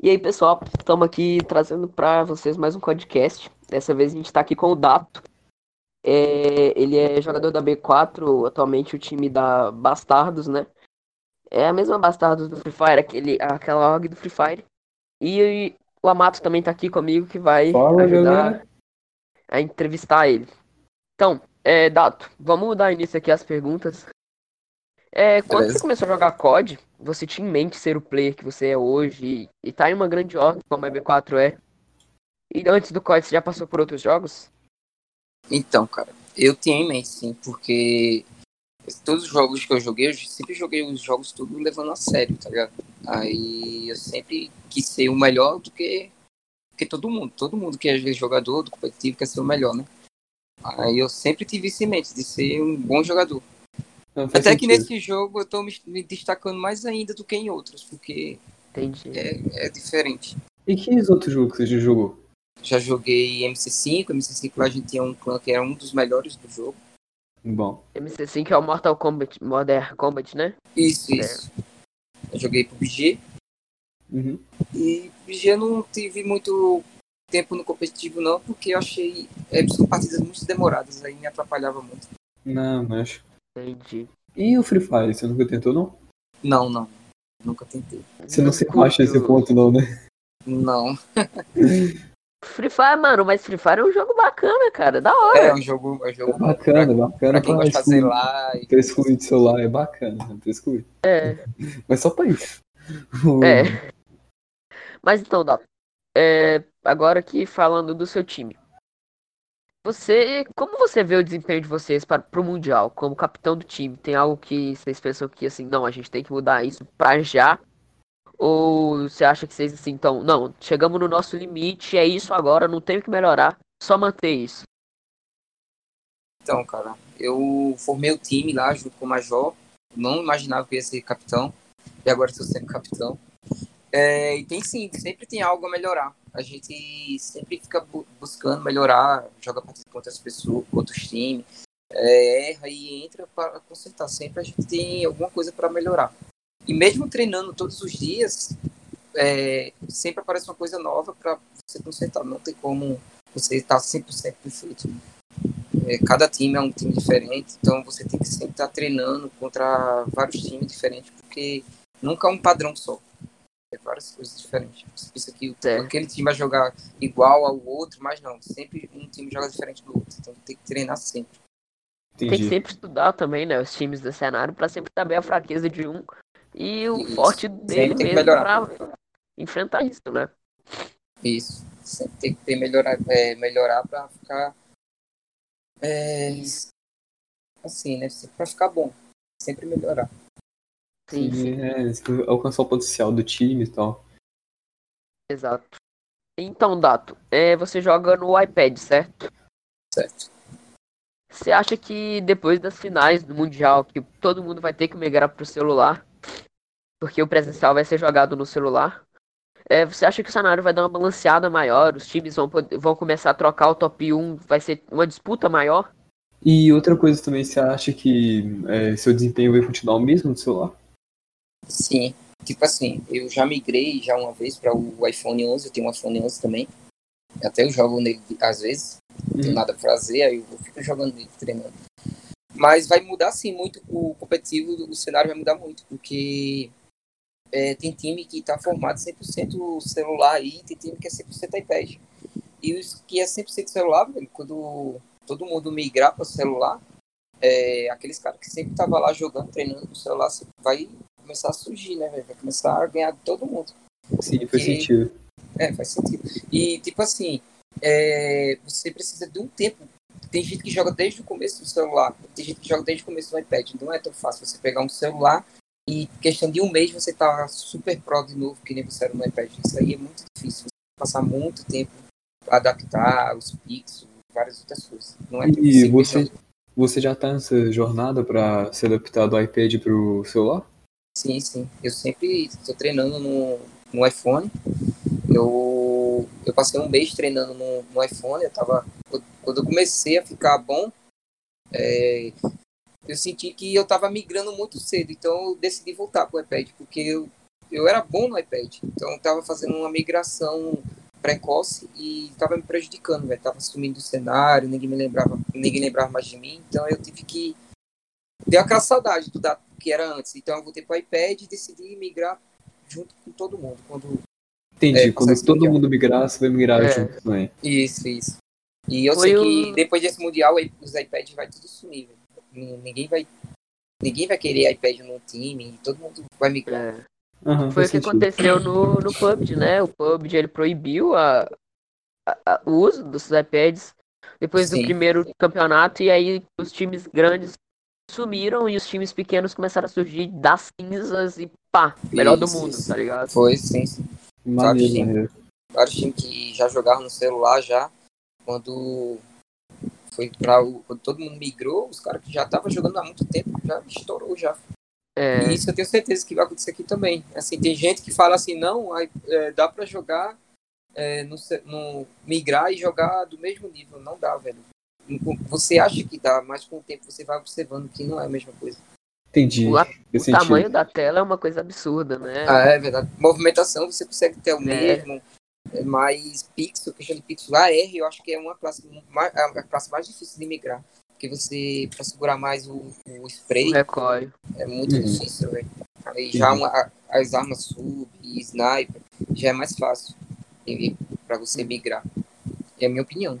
E aí, pessoal, estamos aqui trazendo para vocês mais um podcast. Dessa vez a gente está aqui com o Dato. É, ele é jogador da B4, atualmente o time da Bastardos, né? É a mesma Bastardos do Free Fire, aquele, aquela org do Free Fire. E o Amato também está aqui comigo, que vai Fala, ajudar galera. a entrevistar ele. Então, é, Dato, vamos dar início aqui às perguntas. É, quando Beleza. você começou a jogar COD, você tinha em mente ser o player que você é hoje e, e tá em uma grande ordem como a B4 é? E antes do COD, você já passou por outros jogos? Então, cara, eu tinha em mente, sim, porque todos os jogos que eu joguei, eu sempre joguei os jogos tudo levando a sério, tá ligado? Aí eu sempre quis ser o melhor do que, que todo mundo. Todo mundo que é jogador do competitivo quer ser o melhor, né? Aí eu sempre tive isso em mente, de ser um bom jogador. Até sentido. que nesse jogo eu tô me destacando mais ainda do que em outros, porque é, é, diferente. E que outros jogos que você já jogou? Já joguei MC5, MC5 lá a gente tinha um clã que era um dos melhores do jogo. Bom. MC5 é o Mortal Kombat, Modern Kombat, né? Isso, é. isso. Eu joguei PUBG. Uhum. E PUBG eu não tive muito tempo no competitivo não, porque eu achei é, são partidas muito demoradas, aí me atrapalhava muito. Não, mas Entendi. E o Free Fire, você nunca tentou, não? Não, não. Nunca tentei. Você não, se acha esse ponto, não, né? Não. Free Fire, mano, mas Free Fire é um jogo bacana, cara. Da hora. É, um jogo, é um jogo é bacana, pra, bacana. Pra quem gosta de fazer lá. E... Ter excluído de celular é bacana, ter excluído. É. Mas só pra isso. É. Mas então, Dó. É, agora aqui falando do seu time. Você, como você vê o desempenho de vocês para o mundial, como capitão do time? Tem algo que vocês pensam que assim, não, a gente tem que mudar isso para já? Ou você acha que vocês assim, então, não, chegamos no nosso limite, é isso agora, não tem que melhorar, só manter isso? Então, cara, eu formei o time lá junto com o Major, não imaginava que ia ser capitão, e agora estou sendo capitão. É, e tem sim, sempre tem algo a melhorar. A gente sempre fica bu buscando melhorar, joga partida contra as pessoas, contra os times, é, erra e entra para consertar. Sempre a gente tem alguma coisa para melhorar. E mesmo treinando todos os dias, é, sempre aparece uma coisa nova para você consertar. Não tem como você estar 100% perfeito. É, cada time é um time diferente, então você tem que sempre estar treinando contra vários times diferentes, porque nunca é um padrão só é várias coisas diferentes. Você pensa que é. aquele time vai jogar igual ao outro, mas não. Sempre um time joga diferente do outro. Então tem que treinar sempre. Entendi. Tem que sempre estudar também, né? Os times do cenário para sempre saber a fraqueza de um e o isso. forte dele mesmo para enfrentar isso, né? Isso. Sempre tem que ter melhorar, é, melhorar para ficar é, assim, né? Para ficar bom. Sempre melhorar. Sim, sim. É, alcançar o potencial do time e tal. Exato. Então, Dato, é, você joga no iPad, certo? Certo. Você acha que depois das finais do Mundial, que todo mundo vai ter que migrar pro celular, porque o presencial vai ser jogado no celular, é, você acha que o cenário vai dar uma balanceada maior? Os times vão, vão começar a trocar o top 1? Vai ser uma disputa maior? E outra coisa também, você acha que é, seu desempenho vai continuar o mesmo no celular? Sim. Tipo assim, eu já migrei já uma vez para o iPhone 11, eu tenho um iPhone 11 também. Até eu jogo nele às vezes, não tenho uhum. nada para fazer, aí eu fico jogando nele, treinando. Mas vai mudar sim muito o competitivo, o cenário vai mudar muito, porque é, tem time que está formado 100% celular aí, tem time que é 100% iPad. E os que é 100% celular, velho, quando todo mundo migrar para o celular, é, aqueles caras que sempre estavam lá jogando, treinando no celular, vai começar a surgir, né, Vai começar a ganhar de todo mundo. Sim, faz sentido. É, faz sentido. E, tipo assim, é, você precisa de um tempo. Tem gente que joga desde o começo do celular, tem gente que joga desde o começo do iPad. Não é tão fácil você pegar um celular e, questão de um mês, você tá super pro de novo, que nem você era no iPad. Isso aí é muito difícil. Você passar muito tempo adaptar os pixels, várias outras coisas. Não é e você, você já tá nessa jornada para se adaptar do iPad para o celular? Sim, sim. Eu sempre estou treinando no, no iPhone. Eu, eu passei um mês treinando no, no iPhone. Eu tava, quando eu comecei a ficar bom, é, eu senti que eu estava migrando muito cedo. Então eu decidi voltar para o iPad, porque eu eu era bom no iPad. Então eu tava fazendo uma migração precoce e tava me prejudicando, velho. Tava sumindo do cenário, ninguém me lembrava, ninguém lembrava mais de mim. Então eu tive que. Deu aquela saudade do que era antes. Então eu voltei pro iPad e decidi migrar junto com todo mundo. Quando, Entendi, é, quando todo mundial. mundo migrar, você vai migrar é. junto também. Isso, isso. E eu Foi sei que depois desse mundial os iPads vai tudo sumir. Ninguém vai. Ninguém vai querer iPad no time, todo mundo vai migrar. É. Uhum, Foi o que sentido. aconteceu no, no PUBG, né? O PUBG ele proibiu a, a, a o uso dos iPads depois Sim. do primeiro campeonato e aí os times grandes sumiram e os times pequenos começaram a surgir das cinzas e pá, melhor isso, do mundo, isso. tá ligado? Foi, sim, sim. Vários times, vários times que já jogavam no celular já, quando foi para o. Quando todo mundo migrou, os caras que já estavam jogando há muito tempo já estourou já. É... E isso eu tenho certeza que vai acontecer aqui também. Assim, tem gente que fala assim, não, aí, é, dá para jogar, é, no, no, migrar e jogar do mesmo nível. Não dá, velho. Você acha que dá, mas com o tempo você vai observando que não é a mesma coisa. Entendi. O, o tamanho da tela é uma coisa absurda, né? Ah, é verdade. Movimentação você consegue ter o é. mesmo. É mas pixel, questão de pixel, AR, eu acho que é uma classe, mais, a classe mais difícil de migrar porque você, para segurar mais o, o spray, Recolhe. é muito uhum. difícil, velho. Aí já uma, as armas sub e sniper já é mais fácil para você migrar. É a minha opinião.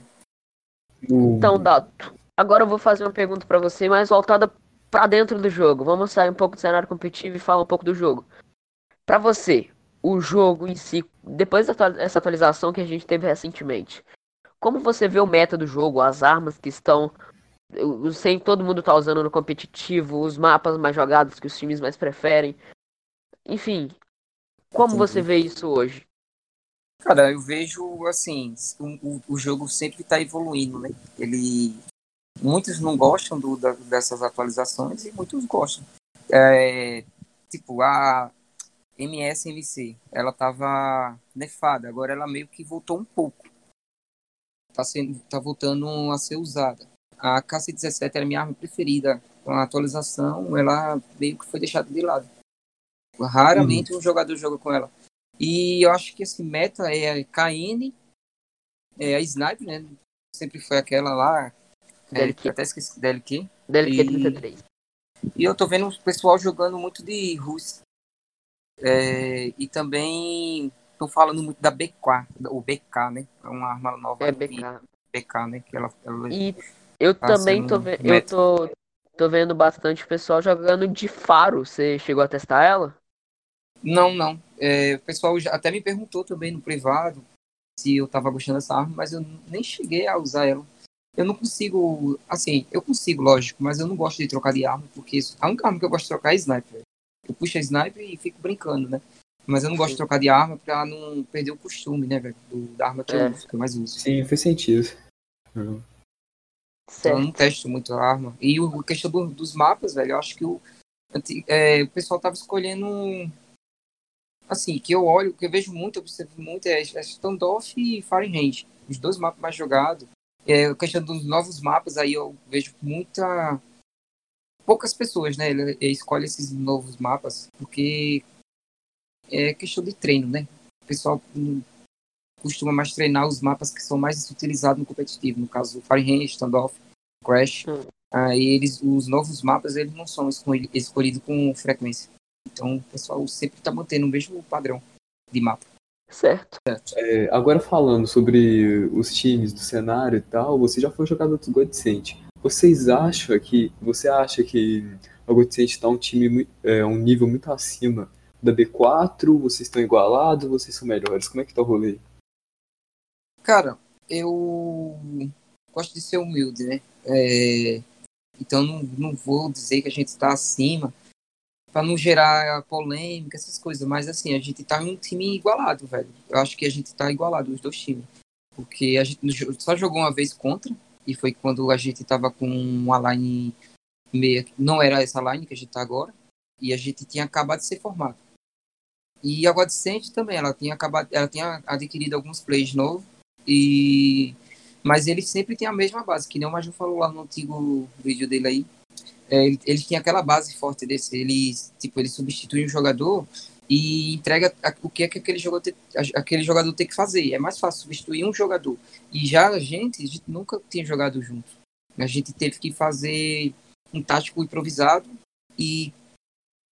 Então, Dato, agora eu vou fazer uma pergunta para você, mais voltada para dentro do jogo. Vamos sair um pouco do cenário competitivo e falar um pouco do jogo. Para você, o jogo em si, depois dessa atualização que a gente teve recentemente, como você vê o meta do jogo, as armas que estão sem todo mundo tá usando no competitivo, os mapas mais jogados que os times mais preferem. Enfim, como você vê isso hoje? Cara, eu vejo assim, o, o jogo sempre está evoluindo, né? Ele muitos não gostam do, da, dessas atualizações e muitos gostam. É, tipo, a MSMC, ela tava nefada, agora ela meio que voltou um pouco. Tá, sendo, tá voltando a ser usada a KC-17 era minha arma preferida. Com a atualização, ela meio que foi deixada de lado. Raramente uhum. um jogador joga com ela. E eu acho que esse meta é a KN, é a Sniper, né? Sempre foi aquela lá. DLQ. É, até esqueci. DLQ. DLQ 33. E eu tô vendo o pessoal jogando muito de Rus. É, e também tô falando muito da BK, o BK, né? É uma arma nova. É BK. BK, né? Que ela, ela... E eu tá também tô, ve eu tô, tô vendo bastante pessoal jogando de faro. Você chegou a testar ela? Não, não. É, o pessoal já até me perguntou também no privado se eu tava gostando dessa arma, mas eu nem cheguei a usar ela. Eu não consigo, assim, eu consigo, lógico, mas eu não gosto de trocar de arma, porque a única arma que eu gosto de trocar é sniper. Eu puxo a sniper e fico brincando, né? Mas eu não gosto Sim. de trocar de arma pra não perder o costume, né, velho? Da arma que, é. eu, que eu mais uso. Sim, faz sentido. Uhum. Certo. Eu não testo muito a arma. E o, a questão do, dos mapas, velho, eu acho que o, é, o pessoal tava escolhendo. Assim, que eu olho, que eu vejo muito, eu observo muito, é, é Standoff e Fahrenheit. Os dois mapas mais jogados. É, a questão dos novos mapas, aí eu vejo muita. Poucas pessoas, né? Escolhem esses novos mapas, porque é questão de treino, né? O pessoal costuma mais treinar os mapas que são mais utilizados no competitivo, no caso Fahrenheit, Standoff, Crash. Hum. Aí eles, os novos mapas eles não são escolhidos com frequência. Então o pessoal sempre está mantendo o mesmo padrão de mapa. Certo. É, agora falando sobre os times do cenário e tal, você já foi jogador do Godsent. Vocês acham que você acha que o Godsent está um time é, um nível muito acima da B4? Vocês estão igualados? Vocês são melhores? Como é que tá o rolê? Cara, eu gosto de ser humilde, né? É, então não, não vou dizer que a gente está acima para não gerar polêmica, essas coisas, mas assim, a gente tá em um time igualado, velho. Eu acho que a gente tá igualado, os dois times. Porque a gente só jogou uma vez contra, e foi quando a gente tava com uma line meia, não era essa line que a gente tá agora, e a gente tinha acabado de ser formado. E a Godsend também, ela tinha acabado, ela tinha adquirido alguns plays novos, e mas ele sempre tem a mesma base, que nem o Maju falou lá no antigo vídeo dele aí. É, ele, ele tinha aquela base forte desse. Ele, tipo, ele substitui um jogador e entrega o que é que aquele jogador, tem, aquele jogador tem que fazer. É mais fácil substituir um jogador. E já a gente, a gente nunca tinha jogado junto. A gente teve que fazer um tático improvisado e,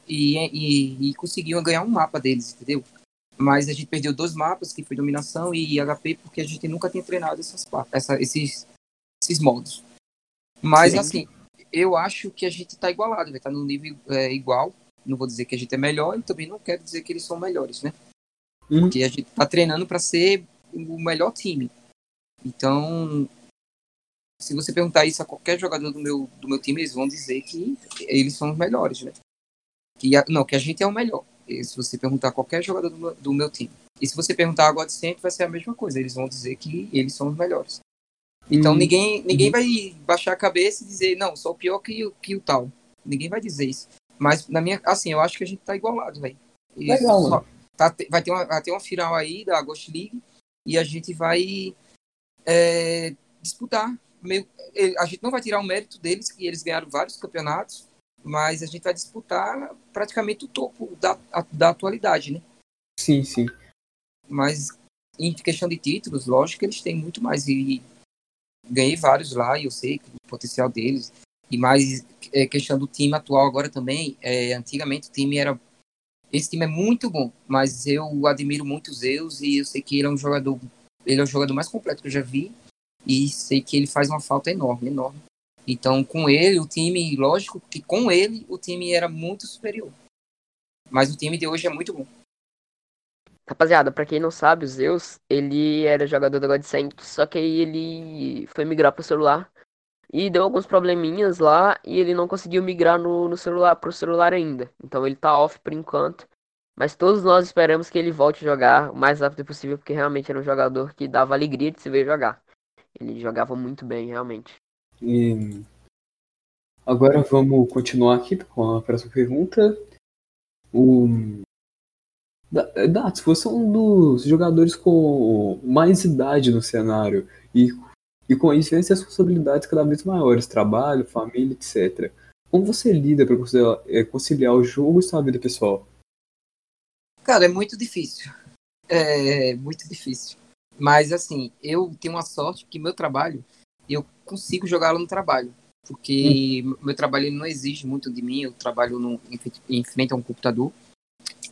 e, e, e conseguiu ganhar um mapa deles, entendeu? Mas a gente perdeu dois mapas, que foi dominação e HP, porque a gente nunca tinha treinado essas, essa, esses, esses modos. Mas, Sim. assim, eu acho que a gente está igualado, vai estar tá no nível é, igual. Não vou dizer que a gente é melhor e também não quero dizer que eles são melhores, né? Uhum. Porque a gente está treinando para ser o melhor time. Então, se você perguntar isso a qualquer jogador do meu, do meu time, eles vão dizer que eles são os melhores, né? Que a, não, que a gente é o melhor. E se você perguntar a qualquer jogador do meu, do meu time. E se você perguntar agora de sempre, vai ser a mesma coisa. Eles vão dizer que eles são os melhores. Então hum. ninguém, ninguém hum. vai baixar a cabeça e dizer, não, sou pior que, que o tal. Ninguém vai dizer isso. Mas na minha, assim, eu acho que a gente tá igualado, velho. Legal, só, tá, vai, ter uma, vai ter uma final aí da Ghost League e a gente vai é, disputar. Meio, a gente não vai tirar o mérito deles, que eles ganharam vários campeonatos, mas a gente vai disputar praticamente o topo da, da atualidade, né? Sim, sim. Mas em questão de títulos, lógico que eles têm muito mais. E ganhei vários lá e eu sei o potencial deles. E mais é, questão do time atual agora também. É, antigamente o time era. Esse time é muito bom, mas eu admiro muito o Zeus e eu sei que ele é um jogador. Ele é o jogador mais completo que eu já vi. E sei que ele faz uma falta enorme, enorme. Então, com ele, o time, lógico que com ele, o time era muito superior. Mas o time de hoje é muito bom. Rapaziada, pra quem não sabe, o Zeus, ele era jogador da Godsend, só que aí ele foi migrar pro celular e deu alguns probleminhas lá e ele não conseguiu migrar no, no celular pro celular ainda. Então ele tá off por enquanto. Mas todos nós esperamos que ele volte a jogar o mais rápido possível, porque realmente era um jogador que dava alegria de se ver jogar. Ele jogava muito bem, realmente. E agora vamos continuar aqui com a próxima pergunta. O Dats, você é um dos jogadores com mais idade no cenário e, e com isso vem as responsabilidades cada vez maiores, trabalho, família, etc. Como você lida para conciliar, é, conciliar o jogo e sua vida pessoal? Cara, é muito difícil. É muito difícil. Mas assim, eu tenho uma sorte que meu trabalho, eu consigo jogá-lo no trabalho. Porque hum. meu trabalho não exige muito de mim, eu trabalho no, em, em frente a um computador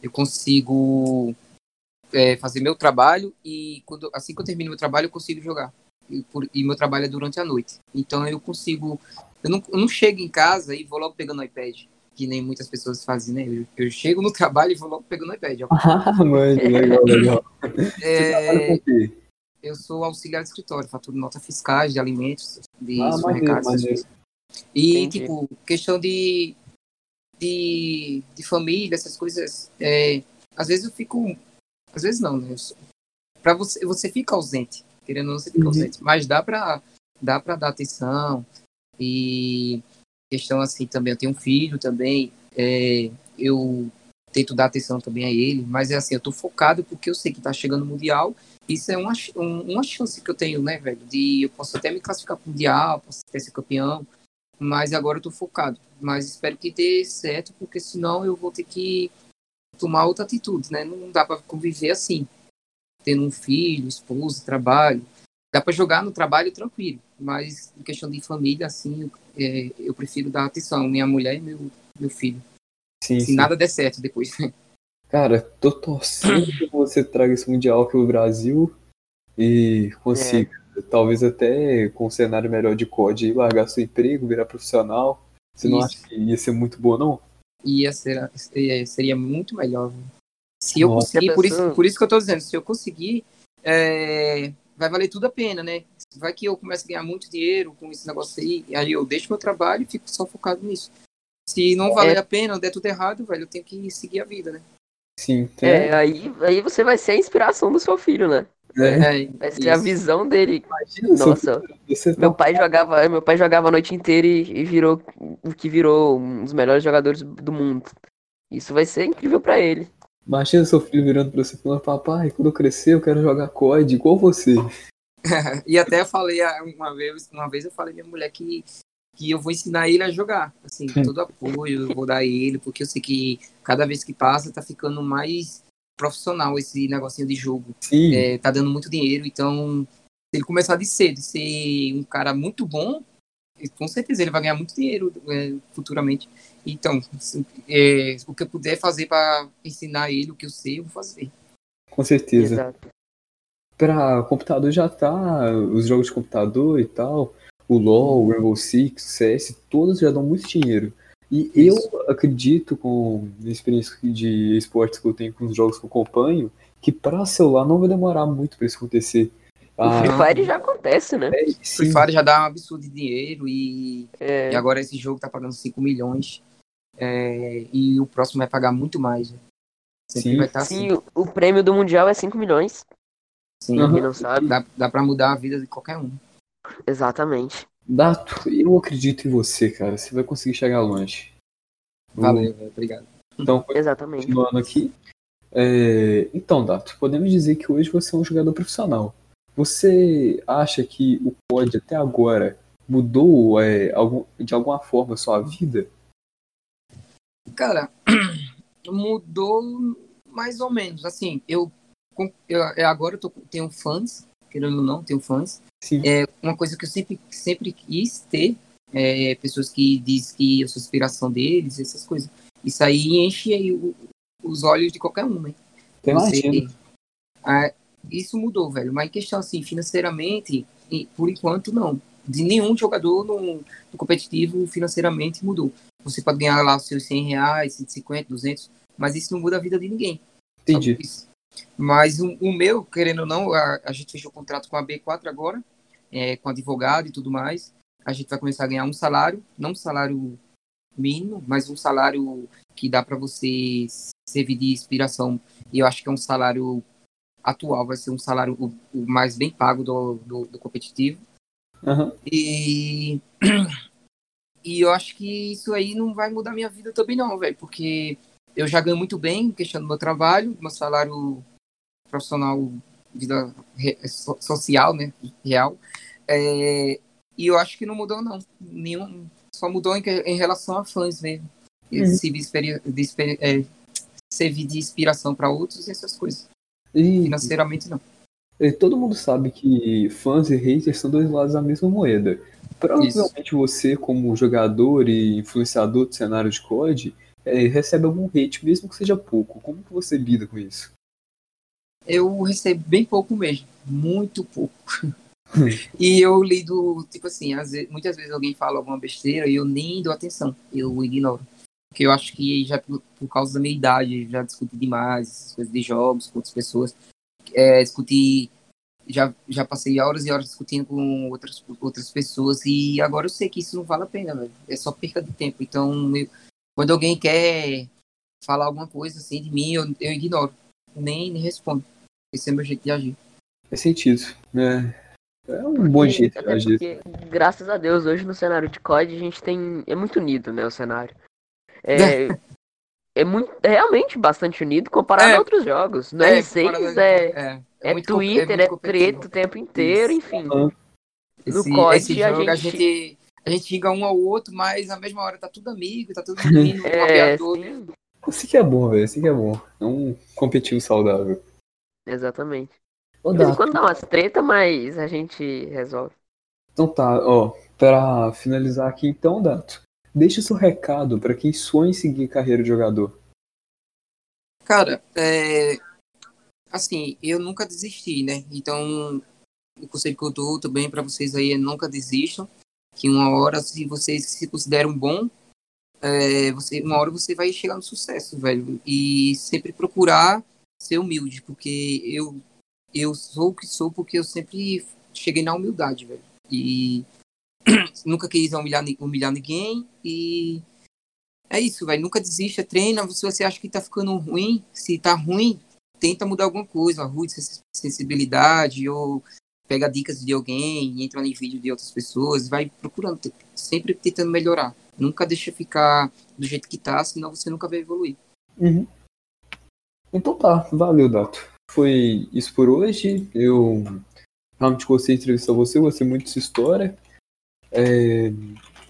eu consigo é, fazer meu trabalho e quando, assim que eu termino meu trabalho eu consigo jogar. E, por, e meu trabalho é durante a noite. Então eu consigo. Eu não, eu não chego em casa e vou logo pegando o iPad, que nem muitas pessoas fazem, né? Eu, eu chego no trabalho e vou logo pegando o iPad. Ah, mano, legal, legal. É, eu sou auxiliar de escritório, faturo nota fiscais de alimentos, de ah, supermercados. E, Entendi. tipo, questão de de, de família, essas coisas, é, às vezes eu fico. Às vezes não, né? Para você, você fica ausente, querendo ou não, você fica uhum. ausente. Mas dá para dá pra dar atenção. E questão assim também, eu tenho um filho também, é, eu tento dar atenção também a ele, mas é assim, eu tô focado porque eu sei que tá chegando o Mundial. Isso é uma, uma chance que eu tenho, né, velho? De eu posso até me classificar pro Mundial, posso até ser campeão, mas agora eu tô focado. Mas espero que dê certo, porque senão eu vou ter que tomar outra atitude, né? Não dá para conviver assim, tendo um filho, esposa, trabalho. Dá para jogar no trabalho tranquilo, mas em questão de família, assim, é, eu prefiro dar atenção minha mulher e meu, meu filho. Sim, Se sim. nada der certo depois. Cara, tô torcendo que você traga esse Mundial aqui no Brasil e consiga. É talvez até com um cenário melhor de COD, largar seu emprego, virar profissional. Você Isso. não acha que ia ser muito boa, não? Ia ser, seria muito melhor. Se eu Nossa, conseguir, por isso, por isso que eu tô dizendo, se eu conseguir, é, vai valer tudo a pena, né? Vai que eu comece a ganhar muito dinheiro com esse negócio aí, aí eu deixo meu trabalho e fico só focado nisso. Se não valer é. a pena, der tudo errado, velho, eu tenho que seguir a vida, né? Sim. É, aí, aí você vai ser a inspiração do seu filho, né? É, vai ser a visão dele. Imagina, Nossa, meu tá pai jogava, meu pai jogava a noite inteira e, e virou o que virou um dos melhores jogadores do mundo. Isso vai ser incrível para ele. Imagina seu filho virando pra você e falando, papai, quando eu crescer eu quero jogar COD igual você. e até eu falei uma vez, uma vez eu falei minha mulher que que eu vou ensinar ele a jogar. Assim, todo apoio eu vou dar a ele, porque eu sei que cada vez que passa tá ficando mais profissional esse negocinho de jogo. Sim. É, tá dando muito dinheiro, então se ele começar de cedo, ser um cara muito bom, com certeza ele vai ganhar muito dinheiro é, futuramente. Então, é, o que eu puder fazer para ensinar ele o que eu sei, eu vou fazer. Com certeza. Pra computador já tá, os jogos de computador e tal, o LoL, o Rainbow Six, o CS, todos já dão muito dinheiro. E eu acredito, com a experiência de esportes que eu tenho com os jogos que eu acompanho, que para celular não vai demorar muito para isso acontecer. O Free Fire já acontece, né? é, Free sim, Fire já dá um absurdo de dinheiro e, É, e agora esse jogo tá pagando 5 milhões. é, e o próximo vai pagar muito mais. né? Sim. vai estar assim. sim, o, o prêmio do Mundial é 5 milhões, Sim, quem não sabe. dá, dá pra mudar a vida de qualquer um. Exatamente. Dato, eu acredito em você, cara. Você vai conseguir chegar longe. Valeu, velho, obrigado. Então, Exatamente. continuando aqui. é, Então, Dato, podemos dizer que hoje você é um jogador profissional. Você acha que o COD até agora mudou é, algum- de alguma forma a sua vida? Cara, mudou mais ou menos. Assim, eu, eu eu agora eu tô, tenho fãs, querendo ou não, tenho fãs. Sim. É uma coisa que eu sempre, sempre quis ter, é, pessoas que dizem que eu sou inspiração deles, essas coisas. Isso aí enche aí o- os olhos de qualquer um, né? Você- imagino. Ah, isso mudou, velho. Mas em questão assim, financeiramente, por enquanto não. De nenhum jogador no, no competitivo financeiramente mudou. Você pode ganhar lá os seus 100 reais, 150, 200, mas isso não muda a vida de ninguém. Entendi. Isso? Mas o, o meu, querendo ou não, a, a gente fechou o contrato com a B4 agora, é, com advogado e tudo mais. A gente vai começar a ganhar um salário, não um salário mínimo, mas um salário que dá para você servir de inspiração. E eu acho que é um salário atual, vai ser um salário o, o mais bem pago do, do, do competitivo. Aham. E, e eu acho que isso aí não vai mudar minha vida também não, velho, porque eu já ganho muito bem, questão do meu trabalho, meu salário profissional, vida so- social, né, real. É, e eu acho que não mudou não, nenhum, só mudou em, em relação a fãs mesmo. Uhum. Esse de, é, servir de inspiração para outros e essas coisas. E, Financeiramente não. e todo mundo sabe que fãs e haters são dois lados da mesma moeda. Provavelmente você, como jogador e influenciador do cenário de COD, é, recebe algum hate, mesmo que seja pouco. Como que você lida com isso? eu recebo bem pouco mesmo, muito pouco. e eu lido, tipo assim, vezes, muitas vezes alguém fala alguma besteira e eu nem dou atenção, eu ignoro. Porque eu acho que já por, por causa da minha idade, já discuti demais essas coisas de jogos com outras pessoas. É, discuti, já, já passei horas e horas discutindo com outras, outras pessoas e agora eu sei que isso não vale a pena, velho. É só perca de tempo. Então, eu- quando alguém quer falar alguma coisa assim de mim, eu, eu ignoro. Nem, nem respondo. Esse é o meu jeito de agir. Faz sentido, né? É um bom jeito de agir. porque, graças a Deus, hoje no cenário de COD a gente tem. É muito unido, né? O cenário. É, é, muito, é realmente bastante unido comparado É. a outros jogos. No É, R6 comparado- é, é, é, Twitter, é, competitivo. treta o tempo inteiro, Isso. enfim. No Esse, COD, esse a jogo a gente- gente, a gente xinga um ao outro, mas na mesma hora tá tudo amigo, tá todo mundo indo no É, sim, Assim que é bom, velho. Assim que é bom. É um competitivo saudável. exatamente. Ô, De vez quando dá umas treta, mas a gente resolve. Então tá, ó, pra finalizar aqui então, Dato, deixa o seu recado pra quem sonha em seguir carreira de jogador. Cara, é, assim, eu nunca desisti, né? Então, o conselho que eu dou também para vocês aí é nunca desistam. Que uma hora, se vocês se consideram bom, é, você, uma hora você vai chegar no sucesso, velho. E sempre procurar ser humilde, porque eu, eu sou o que sou porque eu sempre cheguei na humildade, velho. E nunca quis humilhar, humilhar ninguém e é isso, velho. Nunca desista, treina. Se você acha que tá ficando ruim, se tá ruim, tenta mudar alguma coisa, arrue sens- sensibilidade ou pega dicas de alguém, entra em vídeo de outras pessoas, vai procurando, sempre tentando melhorar. Nunca deixa ficar do jeito que tá, senão você nunca vai evoluir. Uhum. Então tá, valeu, Dato. Foi isso por hoje. Eu realmente gostei de entrevistar você, gostei muito dessa história. É,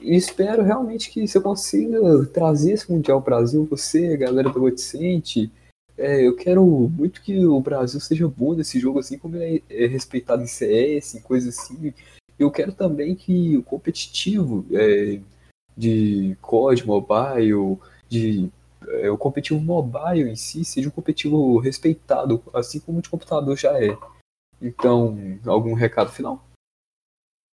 e espero realmente que você consiga trazer esse Mundial ao Brasil, você, galera do Goticente. É, eu quero muito que o Brasil seja bom nesse jogo, assim como é, é respeitado em CS, coisas assim. Eu quero também que o competitivo é, de COD Mobile, de é, o competitivo mobile em si seja um competitivo respeitado, assim como o de computador já é. Então, algum recado final?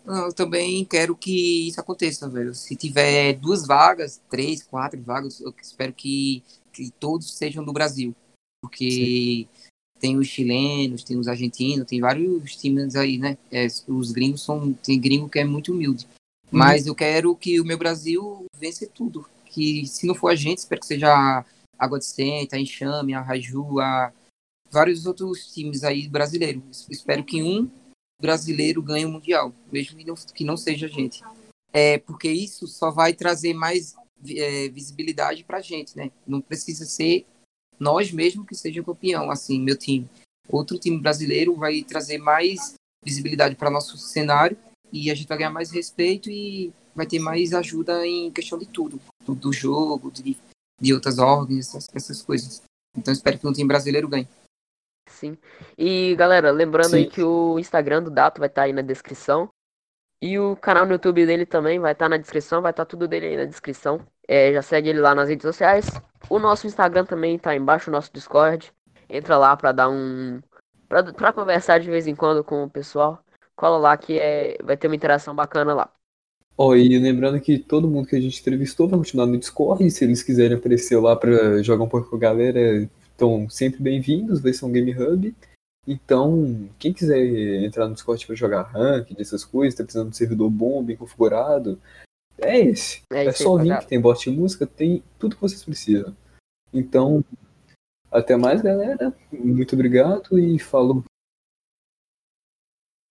Eu também quero que isso aconteça, velho. Se tiver duas vagas, três, quatro vagas, eu espero que, que todos sejam do Brasil. Porque Sim. tem os chilenos, tem os argentinos, tem vários times aí, né? É, os gringos são. Tem gringo que é muito humilde. Uhum. Mas eu quero que o meu Brasil vence tudo. Que se não for a gente, espero que seja a Água de Senta, a Enxame, a Raju, a vários outros times aí brasileiros. Espero que um brasileiro ganhe o Mundial, mesmo que não, que não seja a gente. É, porque isso só vai trazer mais é, visibilidade para a gente, né? Não precisa ser nós mesmos que seja campeão, assim, meu time. Outro time brasileiro vai trazer mais visibilidade para nosso cenário e a gente vai ganhar mais respeito e vai ter mais ajuda em questão de tudo, do, do jogo, de, de outras ordens, essas, essas coisas. Então espero que um time brasileiro ganhe. Sim. E galera, lembrando Sim. aí que o Instagram do Dato vai estar tá aí na descrição. E o canal no YouTube dele também vai estar tá na descrição, vai estar tá tudo dele aí na descrição. É, já segue ele lá nas redes sociais. O nosso Instagram também tá embaixo, o nosso Discord. Entra lá pra dar um. Pra, pra conversar de vez em quando com o pessoal. Cola lá que é, vai ter uma interação bacana lá. Ó, oh, e lembrando que todo mundo que a gente entrevistou vai continuar no Discord. Se eles quiserem aparecer lá pra jogar um pouco com a galera, estão sempre bem-vindos. Vai ser um Game Hub. Então, quem quiser entrar no Discord para jogar rank, dessas coisas, tá precisando de um servidor bom, bem configurado, é esse. É, é só link, tem bot de música, tem tudo que vocês precisam. Então, até mais, galera. Muito obrigado e falou.